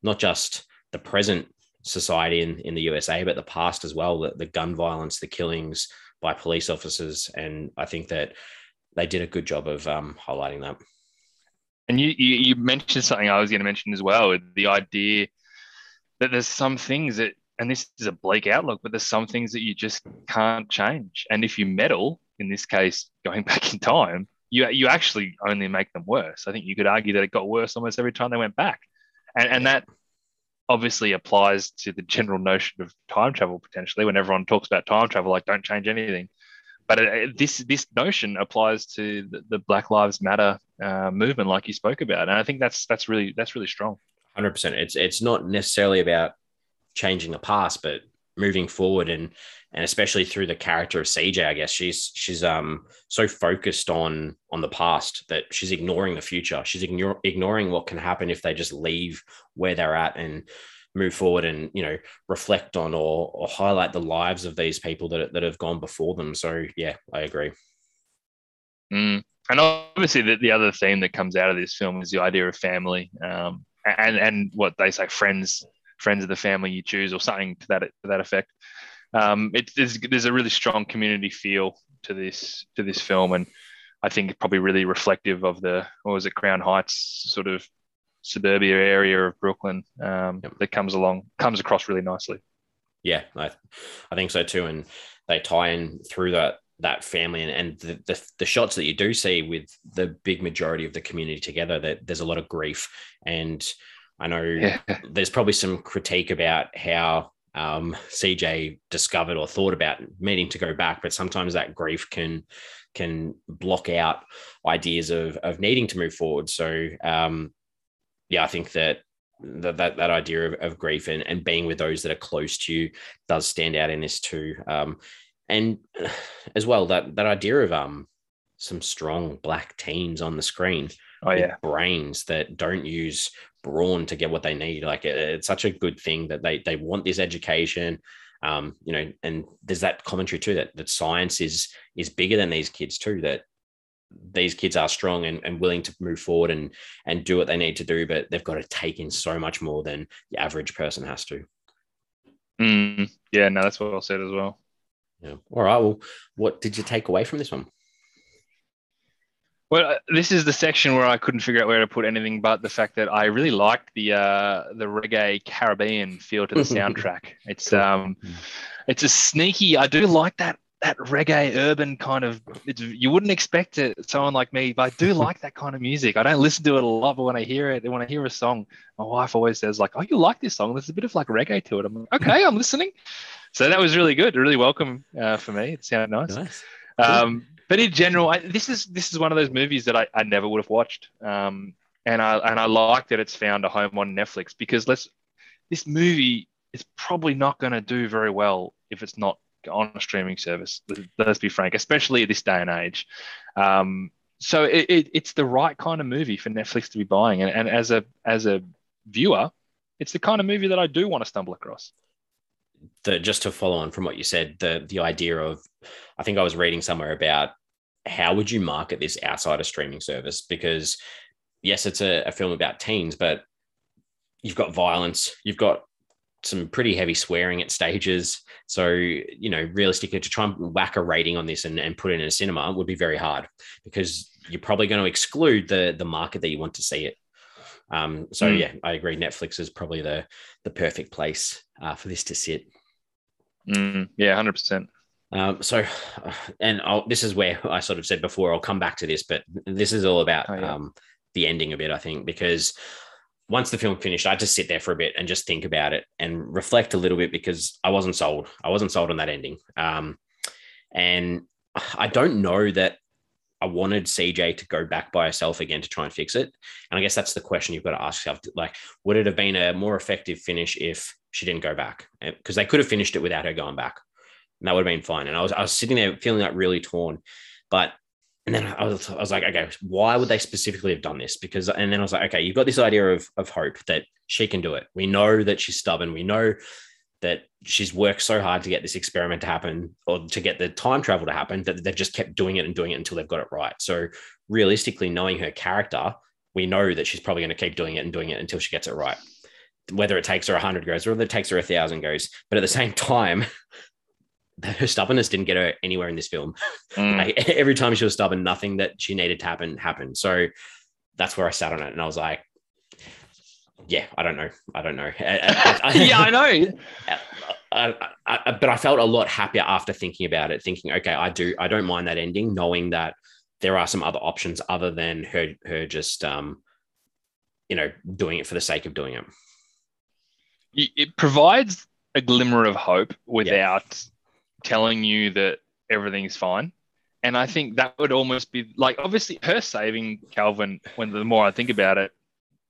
not just the present society in, in the USA, but the past as well, the, the gun violence, the killings by police officers. And I think that they did a good job of um, highlighting that. And you, you, you mentioned something I was going to mention as well the idea that there's some things that, and this is a bleak outlook, but there's some things that you just can't change. And if you meddle, in this case, going back in time, you, you actually only make them worse. I think you could argue that it got worse almost every time they went back. And, and that obviously applies to the general notion of time travel potentially when everyone talks about time travel like don't change anything. But it, this this notion applies to the, the black lives matter uh, movement like you spoke about. And i think that's that's really that's really strong. 100% it's it's not necessarily about changing the past but moving forward and and especially through the character of CJ, I guess she's she's um so focused on on the past that she's ignoring the future. She's ignore, ignoring what can happen if they just leave where they're at and move forward and you know reflect on or or highlight the lives of these people that that have gone before them. So yeah, I agree. Mm. And obviously, the, the other theme that comes out of this film is the idea of family, um, and and what they say, friends, friends of the family you choose, or something to that to that effect um, it, there's, there's a really strong community feel to this to this film, and I think probably really reflective of the what was it Crown Heights sort of suburbia area of Brooklyn um, yep. that comes along comes across really nicely. Yeah, I, I think so too, and they tie in through that that family and, and the, the, the shots that you do see with the big majority of the community together that there's a lot of grief and I know yeah. there's probably some critique about how um, CJ discovered or thought about meaning to go back, but sometimes that grief can can block out ideas of of needing to move forward. So um, yeah, I think that that that, that idea of, of grief and, and being with those that are close to you does stand out in this too. Um, and as well that that idea of um some strong black teens on the screen. Oh yeah, brains that don't use brawn to get what they need. Like it, it's such a good thing that they they want this education. Um, you know, and there's that commentary too that that science is is bigger than these kids too. That these kids are strong and, and willing to move forward and and do what they need to do, but they've got to take in so much more than the average person has to. Mm, yeah, no, that's well said as well. Yeah. All right. Well, what did you take away from this one? Well, uh, this is the section where I couldn't figure out where to put anything but the fact that I really liked the uh, the reggae Caribbean feel to the soundtrack. It's um, it's a sneaky. I do like that that reggae urban kind of. you wouldn't expect it, someone like me, but I do like that kind of music. I don't listen to it a lot, but when I hear it, when I hear a song, my wife always says like, "Oh, you like this song? There's a bit of like reggae to it." I'm like, "Okay, I'm listening." So that was really good, really welcome uh, for me. It sounded nice. nice. Um, but in general, I, this is this is one of those movies that I, I never would have watched. Um, and I and I like that it's found a home on Netflix because let's this movie is probably not going to do very well if it's not on a streaming service. Let's be frank, especially at this day and age. Um, so it, it, it's the right kind of movie for Netflix to be buying, and, and as a as a viewer, it's the kind of movie that I do want to stumble across. The, just to follow on from what you said, the the idea of, I think I was reading somewhere about how would you market this outside a streaming service? Because yes, it's a, a film about teens, but you've got violence, you've got some pretty heavy swearing at stages. So, you know, realistically, to try and whack a rating on this and, and put it in a cinema would be very hard because you're probably going to exclude the the market that you want to see it. Um, so mm. yeah, I agree. Netflix is probably the the perfect place uh, for this to sit. Mm, yeah, hundred percent. Um, so, and I'll, this is where I sort of said before. I'll come back to this, but this is all about oh, yeah. um, the ending a bit. I think because once the film finished, I had to sit there for a bit and just think about it and reflect a little bit because I wasn't sold. I wasn't sold on that ending. Um, and I don't know that I wanted CJ to go back by herself again to try and fix it. And I guess that's the question you've got to ask yourself. Like, would it have been a more effective finish if she didn't go back? Because they could have finished it without her going back. And that would have been fine. And I was, I was sitting there feeling like really torn. But and then I was, I was like, okay, why would they specifically have done this? Because, and then I was like, okay, you've got this idea of, of hope that she can do it. We know that she's stubborn. We know that she's worked so hard to get this experiment to happen or to get the time travel to happen that they've just kept doing it and doing it until they've got it right. So, realistically, knowing her character, we know that she's probably going to keep doing it and doing it until she gets it right. Whether it takes her 100 goes or whether it takes her a thousand goes. But at the same time, her stubbornness didn't get her anywhere in this film. Mm. Like, every time she was stubborn, nothing that she needed to happen happened. So that's where I sat on it, and I was like, "Yeah, I don't know, I don't know." I, I, yeah, I know. I, but I felt a lot happier after thinking about it, thinking, "Okay, I do, I don't mind that ending, knowing that there are some other options other than her, her just, um, you know, doing it for the sake of doing it." It provides a glimmer of hope without telling you that everything's fine. And I think that would almost be like obviously her saving Calvin. When the more I think about it,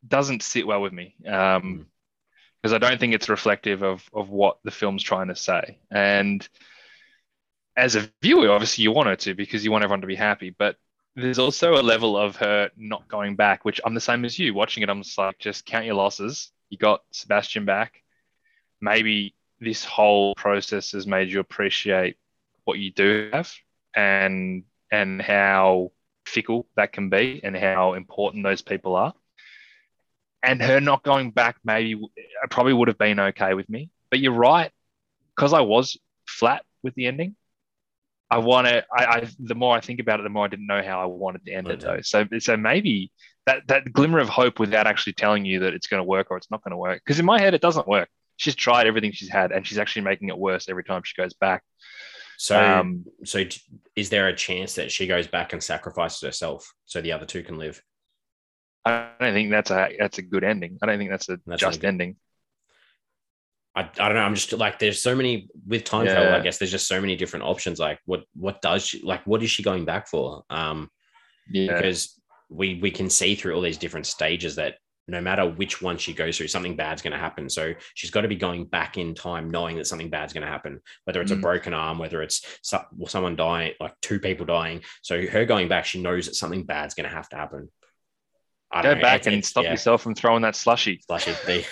doesn't sit well with me because um, I don't think it's reflective of of what the film's trying to say. And as a viewer, obviously you want her to because you want everyone to be happy. But there's also a level of her not going back, which I'm the same as you. Watching it, I'm just like, just count your losses. You got Sebastian back. Maybe this whole process has made you appreciate what you do have and and how fickle that can be and how important those people are. And her not going back maybe uh, probably would have been okay with me. But you're right, because I was flat with the ending. I want to. I, I, the more I think about it, the more I didn't know how I wanted to end okay. it though. So so maybe that that glimmer of hope without actually telling you that it's going to work or it's not going to work. Because in my head, it doesn't work she's tried everything she's had, and she's actually making it worse every time she goes back. So, um, so is there a chance that she goes back and sacrifices herself so the other two can live? I don't think that's a that's a good ending. I don't think that's a that's just ending. I, I don't know. I'm just like there's so many with time yeah. travel. I guess there's just so many different options. Like what what does she like? What is she going back for? Um, yeah. because we we can see through all these different stages that no matter which one she goes through, something bad's going to happen. So she's got to be going back in time, knowing that something bad's going to happen, whether it's mm. a broken arm, whether it's someone dying, like two people dying. So her going back, she knows that something bad's going to have to happen. I Go back it's, and it's, stop yeah. yourself from throwing that slushy. Slushy. The,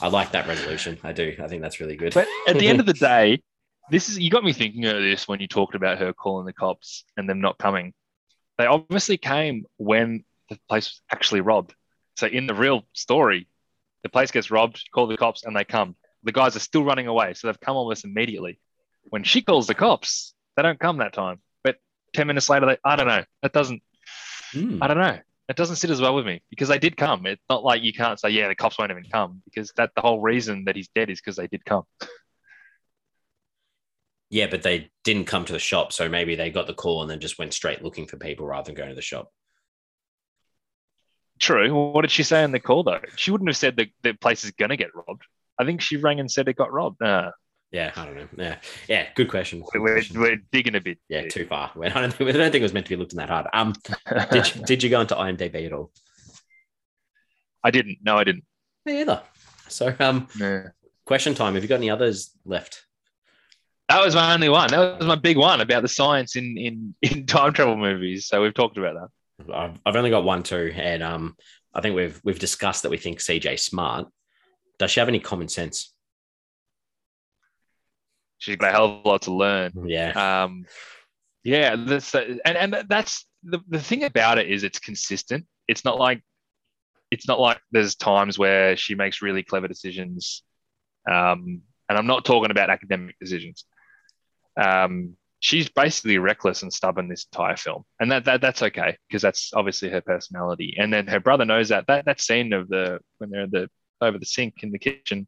I like that resolution. I do. I think that's really good. But at the end of the day, this is you got me thinking of this when you talked about her calling the cops and them not coming. They obviously came when the place was actually robbed so in the real story, the place gets robbed, call the cops, and they come. The guys are still running away, so they've come almost immediately. When she calls the cops, they don't come that time. But ten minutes later, they I don't know. That doesn't. Mm. I don't know. It doesn't sit as well with me because they did come. It's not like you can't say, yeah, the cops won't even come because that the whole reason that he's dead is because they did come. Yeah, but they didn't come to the shop, so maybe they got the call and then just went straight looking for people rather than going to the shop. True. What did she say in the call though? She wouldn't have said that the place is gonna get robbed. I think she rang and said it got robbed. Uh, yeah, I don't know. Yeah, yeah, good question. Good we're, question. we're digging a bit. Yeah, too far. I don't, think, I don't think it was meant to be looked in that hard. Um, did you, did you go into IMDb at all? I didn't. No, I didn't. Me either. So, um, yeah. question time. Have you got any others left? That was my only one. That was my big one about the science in in in time travel movies. So we've talked about that. I've, I've only got one too, and um, I think we've we've discussed that we think CJ smart. Does she have any common sense? She's got a hell of a lot to learn. Yeah. Um, Yeah, that's and and that's the, the thing about it is it's consistent. It's not like it's not like there's times where she makes really clever decisions. Um, and I'm not talking about academic decisions. Um, she's basically reckless and stubborn this entire film, and that, that that's okay because that's obviously her personality. And then her brother knows that. That that scene of the when they're the over the sink in the kitchen,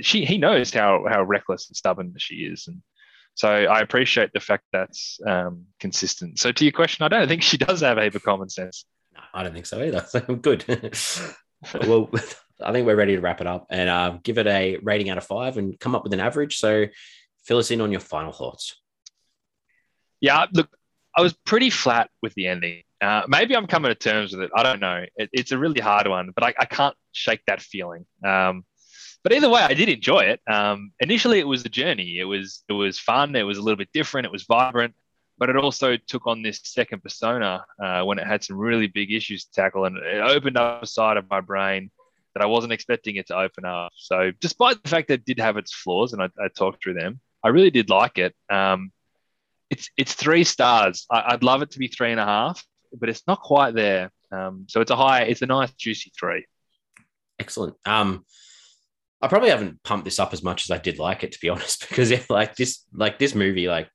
she he knows how how reckless and stubborn she is, and so I appreciate the fact that's um, consistent. So to your question, I don't think she does have a common sense. No, I don't think so either. So good. well, I think we're ready to wrap it up and uh, give it a rating out of five and come up with an average. So fill us in on your final thoughts. Yeah, look, I was pretty flat with the ending. Uh, maybe I'm coming to terms with it. I don't know. It, it's a really hard one, but I, I can't shake that feeling. Um, but either way, I did enjoy it. Um, initially, it was a journey. It was it was fun. It was a little bit different. It was vibrant, but it also took on this second persona uh, when it had some really big issues to tackle, and it opened up a side of my brain that I wasn't expecting it to open up. So, despite the fact that it did have its flaws, and I, I talked through them, I really did like it. Um, it's it's three stars. I, would love it to be three and a half, but it's not quite there. Um, so it's a high. It's a nice juicy three. Excellent. Um, I probably haven't pumped this up as much as I did like it, to be honest, because if like this, like this movie, like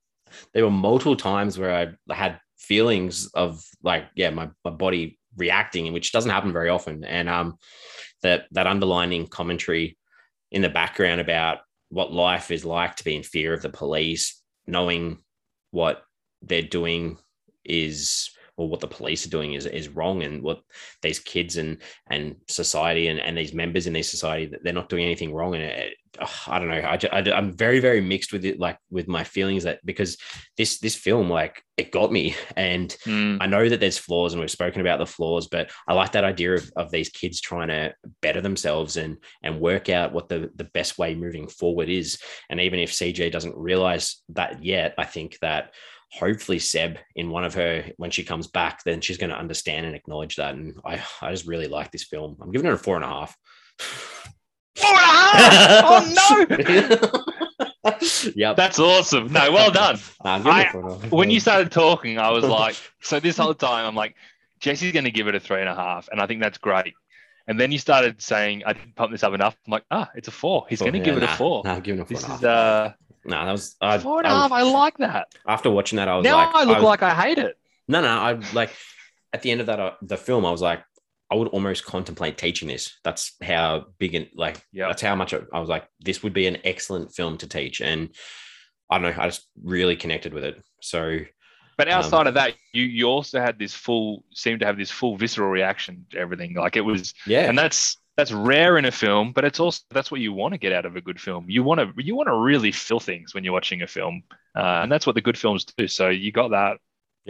there were multiple times where I had feelings of like, yeah, my, my body reacting, which doesn't happen very often. And um, that that underlining commentary in the background about what life is like to be in fear of the police, knowing what they're doing is or what the police are doing is is wrong and what these kids and and society and, and these members in these society they're not doing anything wrong and it, oh, I don't know I, I I'm very very mixed with it like with my feelings that because this this film like it got me and mm. I know that there's flaws and we've spoken about the flaws but I like that idea of, of these kids trying to better themselves and and work out what the the best way moving forward is and even if CJ doesn't realize that yet I think that hopefully Seb in one of her when she comes back, then she's going to understand and acknowledge that. And I, I just really like this film. I'm giving it a four and a half. Four and a half! oh no! yeah, that's awesome. No, well done. I, when you started talking, I was like, so this whole time, I'm like, Jesse's going to give it a three and a half, and I think that's great. And then you started saying, I didn't pump this up enough. I'm like, ah, it's a four. He's going to yeah, give it nah, a four. Nah, I'm giving it a four. This is uh, no, that was I, four and a half. I, I like that. After watching that, I was now like, I look I, like I hate it. No, no, I like at the end of that uh, the film, I was like, I would almost contemplate teaching this. That's how big and like, yeah, that's how much I was like, this would be an excellent film to teach. And I don't know, I just really connected with it. So, but outside um, of that, you you also had this full, seemed to have this full visceral reaction to everything. Like it was, yeah, and that's that's rare in a film, but it's also that's what you want to get out of a good film. You want to you want to really feel things when you're watching a film, uh, and that's what the good films do. So you got that.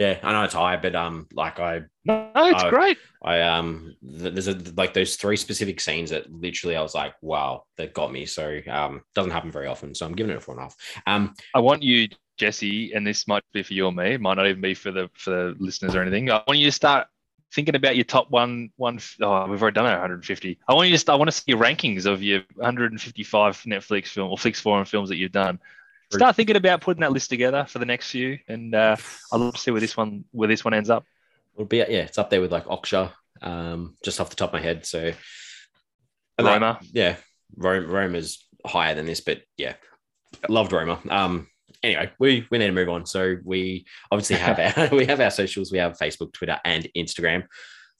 Yeah, I know it's high, but um, like I no, it's I, great. I um, there's a like those three specific scenes that literally I was like, wow, that got me. So um, doesn't happen very often. So I'm giving it a four and a half. Um, I want you, Jesse, and this might be for you or me. It might not even be for the for the listeners or anything. I want you to start thinking about your top one one oh we've already done our 150 i want you to i want to see your rankings of your 155 netflix film or flix forum films that you've done start thinking about putting that list together for the next few and uh, i'd love to see where this one where this one ends up it'll be yeah it's up there with like Okja um, just off the top of my head so roma that, yeah roma roma's higher than this but yeah loved roma um anyway, we, we need to move on. So we obviously have our we have our socials. We have Facebook, Twitter, and Instagram.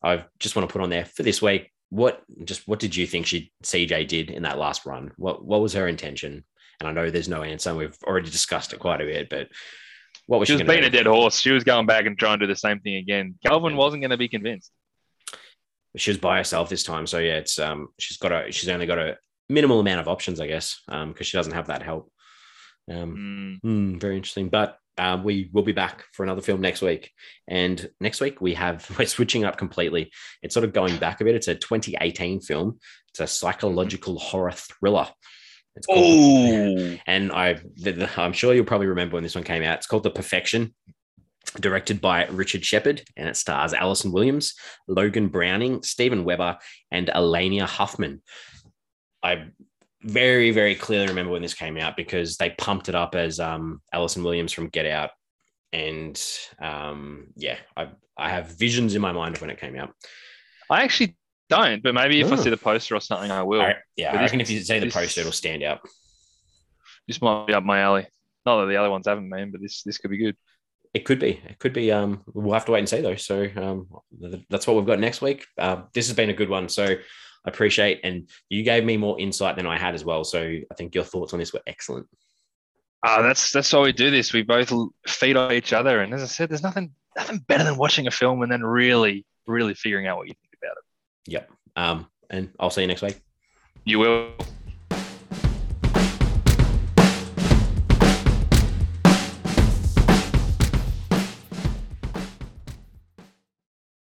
I just want to put on there for this week. What just what did you think she CJ did in that last run? What what was her intention? And I know there's no answer. And we've already discussed it quite a bit, but what was she? She was being a dead horse. She was going back and trying to do the same thing again. Calvin wasn't going to be convinced. She was by herself this time, so yeah, it's um she's got a she's only got a minimal amount of options, I guess, um because she doesn't have that help. Um, mm. Mm, very interesting. But uh, we will be back for another film next week. And next week we have we're switching up completely. It's sort of going back a bit. It's a 2018 film. It's a psychological horror thriller. It's called, oh, and I, the, the, I'm sure you'll probably remember when this one came out. It's called The Perfection, directed by Richard Shepard, and it stars Allison Williams, Logan Browning, Steven Weber, and Alaina Huffman. I very, very clearly remember when this came out because they pumped it up as um, Allison Williams from Get Out. and um, yeah, I I have visions in my mind of when it came out. I actually don't, but maybe if I see the poster or something, I will. I- yeah, But I this- if you see the this- poster, it'll stand out. This might be up my alley. Not that the other ones haven't been, but this this could be good. It could be. It could be. Um, we'll have to wait and see though. So um, that's what we've got next week. Uh, this has been a good one. So I appreciate, and you gave me more insight than I had as well. So I think your thoughts on this were excellent. Ah, that's that's why we do this. We both feed on each other, and as I said, there's nothing nothing better than watching a film and then really really figuring out what you think. Yep. Um, and I'll see you next week. You will.